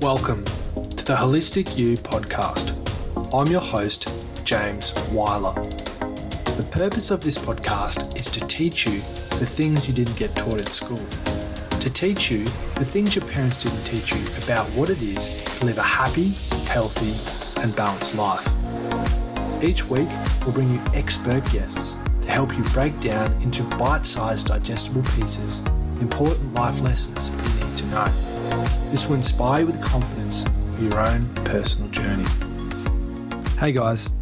Welcome to the Holistic You podcast. I'm your host, James Weyler. The purpose of this podcast is to teach you the things you didn't get taught at school, to teach you the things your parents didn't teach you about what it is to live a happy, healthy, and balanced life. Each week, we'll bring you expert guests to help you break down into bite sized digestible pieces important life lessons you need to know. This will inspire you with confidence for your own personal journey. Hey guys,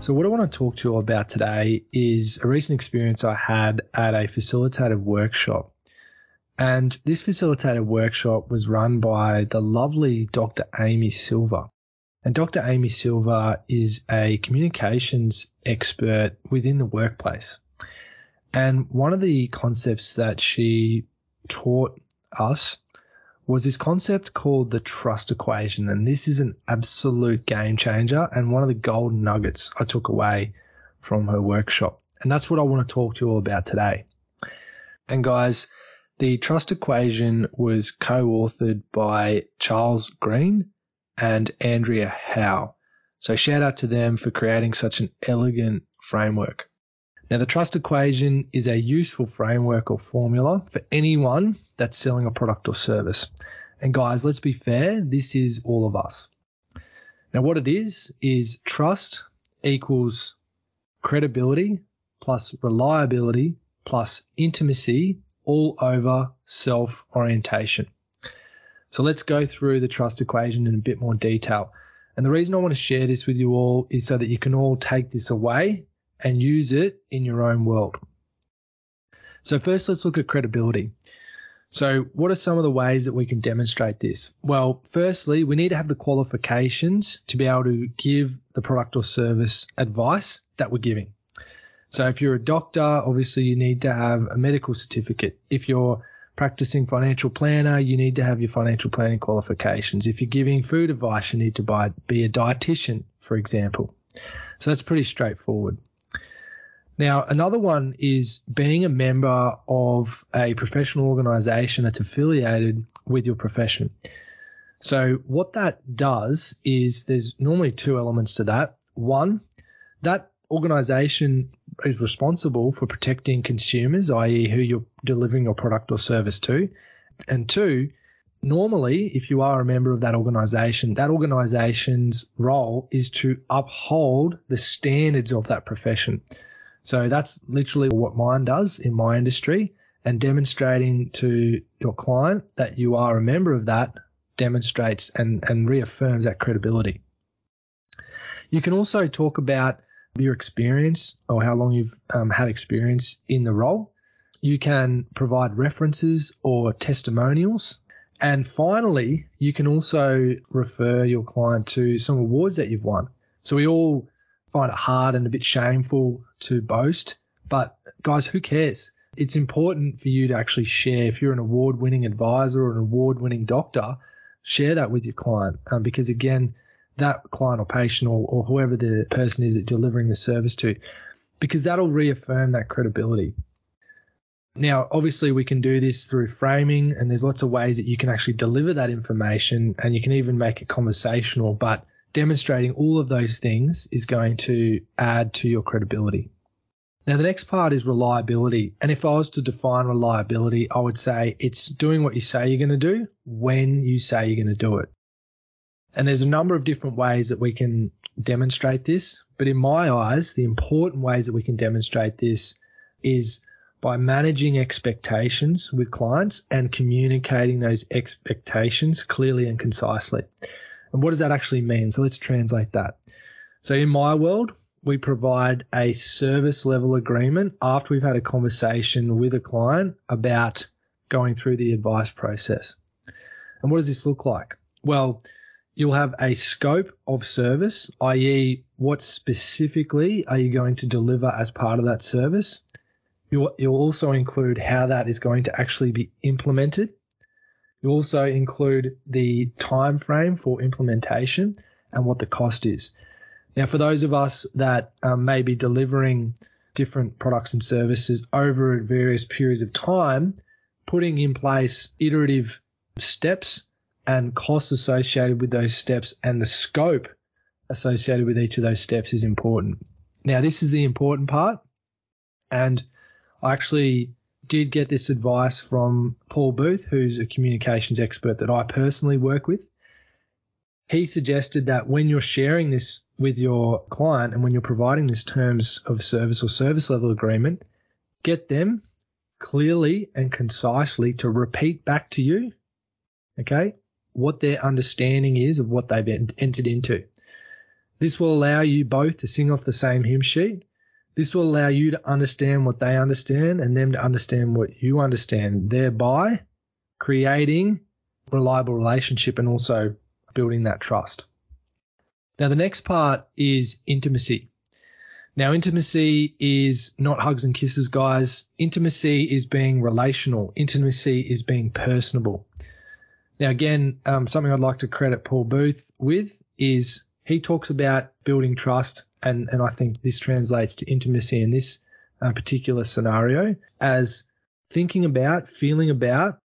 so what I want to talk to you about today is a recent experience I had at a facilitated workshop. And this facilitated workshop was run by the lovely Dr. Amy Silver. And Dr. Amy Silver is a communications expert within the workplace. And one of the concepts that she taught us was this concept called the trust equation. And this is an absolute game changer and one of the golden nuggets I took away from her workshop. And that's what I want to talk to you all about today. And guys, the trust equation was co-authored by Charles Green and Andrea Howe. So shout out to them for creating such an elegant framework. Now, the trust equation is a useful framework or formula for anyone that's selling a product or service. And guys, let's be fair, this is all of us. Now, what it is, is trust equals credibility plus reliability plus intimacy all over self orientation. So let's go through the trust equation in a bit more detail. And the reason I want to share this with you all is so that you can all take this away and use it in your own world. So first, let's look at credibility. So what are some of the ways that we can demonstrate this? Well, firstly, we need to have the qualifications to be able to give the product or service advice that we're giving. So if you're a doctor, obviously you need to have a medical certificate. If you're practicing financial planner, you need to have your financial planning qualifications. If you're giving food advice, you need to buy, be a dietitian, for example. So that's pretty straightforward. Now, another one is being a member of a professional organization that's affiliated with your profession. So, what that does is there's normally two elements to that. One, that organization is responsible for protecting consumers, i.e., who you're delivering your product or service to. And two, normally, if you are a member of that organization, that organization's role is to uphold the standards of that profession. So that's literally what mine does in my industry and demonstrating to your client that you are a member of that demonstrates and, and reaffirms that credibility. You can also talk about your experience or how long you've um, had experience in the role. You can provide references or testimonials. And finally, you can also refer your client to some awards that you've won. So we all find it hard and a bit shameful to boast. But guys, who cares? It's important for you to actually share. If you're an award winning advisor or an award winning doctor, share that with your client um, because again, that client or patient or, or whoever the person is that delivering the service to, because that'll reaffirm that credibility. Now, obviously, we can do this through framing, and there's lots of ways that you can actually deliver that information, and you can even make it conversational. But demonstrating all of those things is going to add to your credibility. Now, the next part is reliability. And if I was to define reliability, I would say it's doing what you say you're going to do when you say you're going to do it. And there's a number of different ways that we can demonstrate this. But in my eyes, the important ways that we can demonstrate this is by managing expectations with clients and communicating those expectations clearly and concisely. And what does that actually mean? So let's translate that. So in my world, we provide a service level agreement after we've had a conversation with a client about going through the advice process. And what does this look like? Well, you'll have a scope of service, i.e., what specifically are you going to deliver as part of that service? You'll, you'll also include how that is going to actually be implemented you also include the time frame for implementation and what the cost is. Now, for those of us that um, may be delivering different products and services over various periods of time, putting in place iterative steps and costs associated with those steps and the scope associated with each of those steps is important. Now, this is the important part. And I actually did get this advice from Paul Booth, who's a communications expert that I personally work with. He suggested that when you're sharing this with your client and when you're providing this terms of service or service level agreement, get them clearly and concisely to repeat back to you, okay, what their understanding is of what they've entered into. This will allow you both to sing off the same hymn sheet this will allow you to understand what they understand and them to understand what you understand, thereby creating reliable relationship and also building that trust. Now, the next part is intimacy. Now, intimacy is not hugs and kisses, guys. Intimacy is being relational. Intimacy is being personable. Now, again, um, something I'd like to credit Paul Booth with is he talks about building trust and and I think this translates to intimacy in this uh, particular scenario as thinking about, feeling about,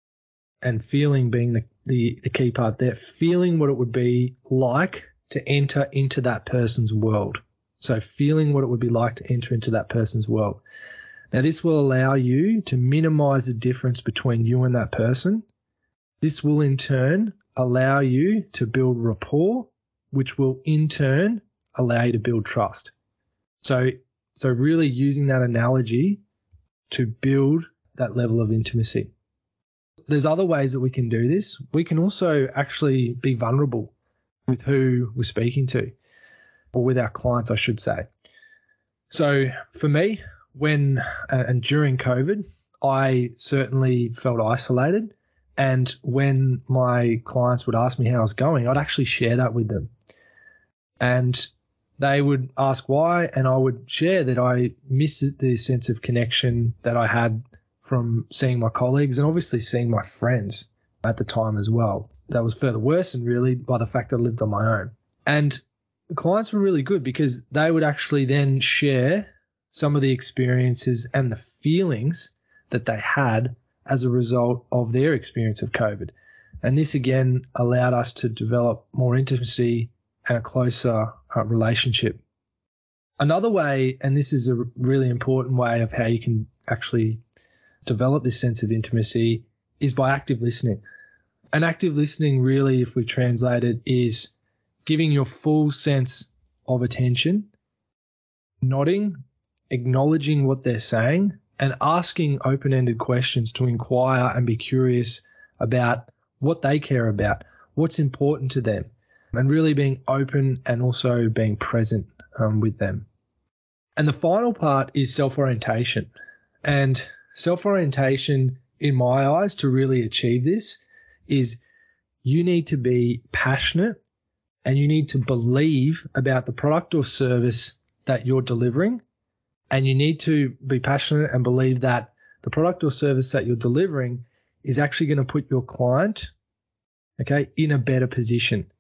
and feeling being the, the, the key part there, feeling what it would be like to enter into that person's world. So feeling what it would be like to enter into that person's world. Now this will allow you to minimize the difference between you and that person. This will in turn allow you to build rapport, which will in turn allow you to build trust. So, so really using that analogy to build that level of intimacy. There's other ways that we can do this. We can also actually be vulnerable with who we're speaking to, or with our clients, I should say. So for me, when and during COVID, I certainly felt isolated. And when my clients would ask me how I was going, I'd actually share that with them. And they would ask why, and I would share that I miss the sense of connection that I had from seeing my colleagues and obviously seeing my friends at the time as well. That was further worsened really by the fact that I lived on my own. And the clients were really good because they would actually then share some of the experiences and the feelings that they had as a result of their experience of COVID. And this again allowed us to develop more intimacy and a closer uh, relationship. Another way, and this is a really important way of how you can actually develop this sense of intimacy, is by active listening. And active listening, really, if we translate it, is giving your full sense of attention, nodding, acknowledging what they're saying, and asking open ended questions to inquire and be curious about what they care about, what's important to them, and really being open and also being present um, with them. And the final part is self orientation. And self orientation, in my eyes, to really achieve this, is you need to be passionate and you need to believe about the product or service that you're delivering. And you need to be passionate and believe that the product or service that you're delivering is actually going to put your client, okay, in a better position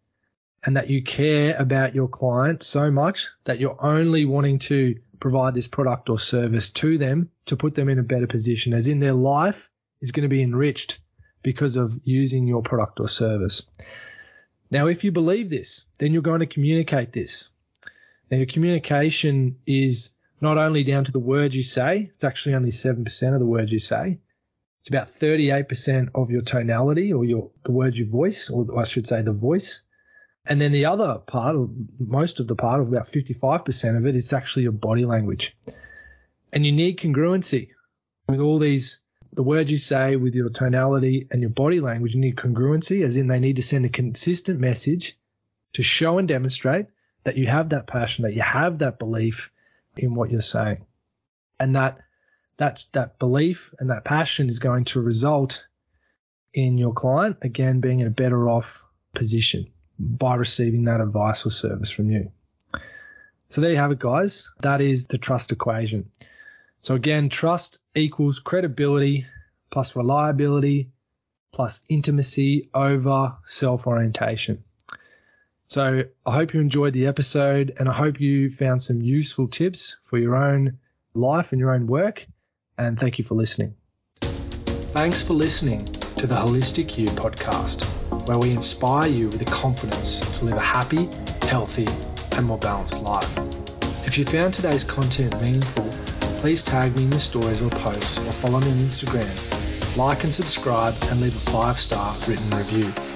and that you care about your client so much that you're only wanting to provide this product or service to them to put them in a better position, as in their life is going to be enriched because of using your product or service. Now, if you believe this, then you're going to communicate this. Now, your communication is not only down to the words you say, it's actually only 7% of the words you say. It's about 38% of your tonality or your the words you voice, or I should say the voice. And then the other part, or most of the part of about 55% of it, is actually your body language. And you need congruency with all these, the words you say with your tonality and your body language. You need congruency, as in they need to send a consistent message to show and demonstrate that you have that passion, that you have that belief in what you're saying. And that that's that belief and that passion is going to result in your client again being in a better off position by receiving that advice or service from you. So there you have it, guys. That is the trust equation. So again, trust equals credibility plus reliability plus intimacy over self orientation. So I hope you enjoyed the episode and I hope you found some useful tips for your own life and your own work. And thank you for listening. Thanks for listening to the Holistic You podcast. Where we inspire you with the confidence to live a happy, healthy, and more balanced life. If you found today's content meaningful, please tag me in your stories or posts or follow me on Instagram. Like and subscribe and leave a five star written review.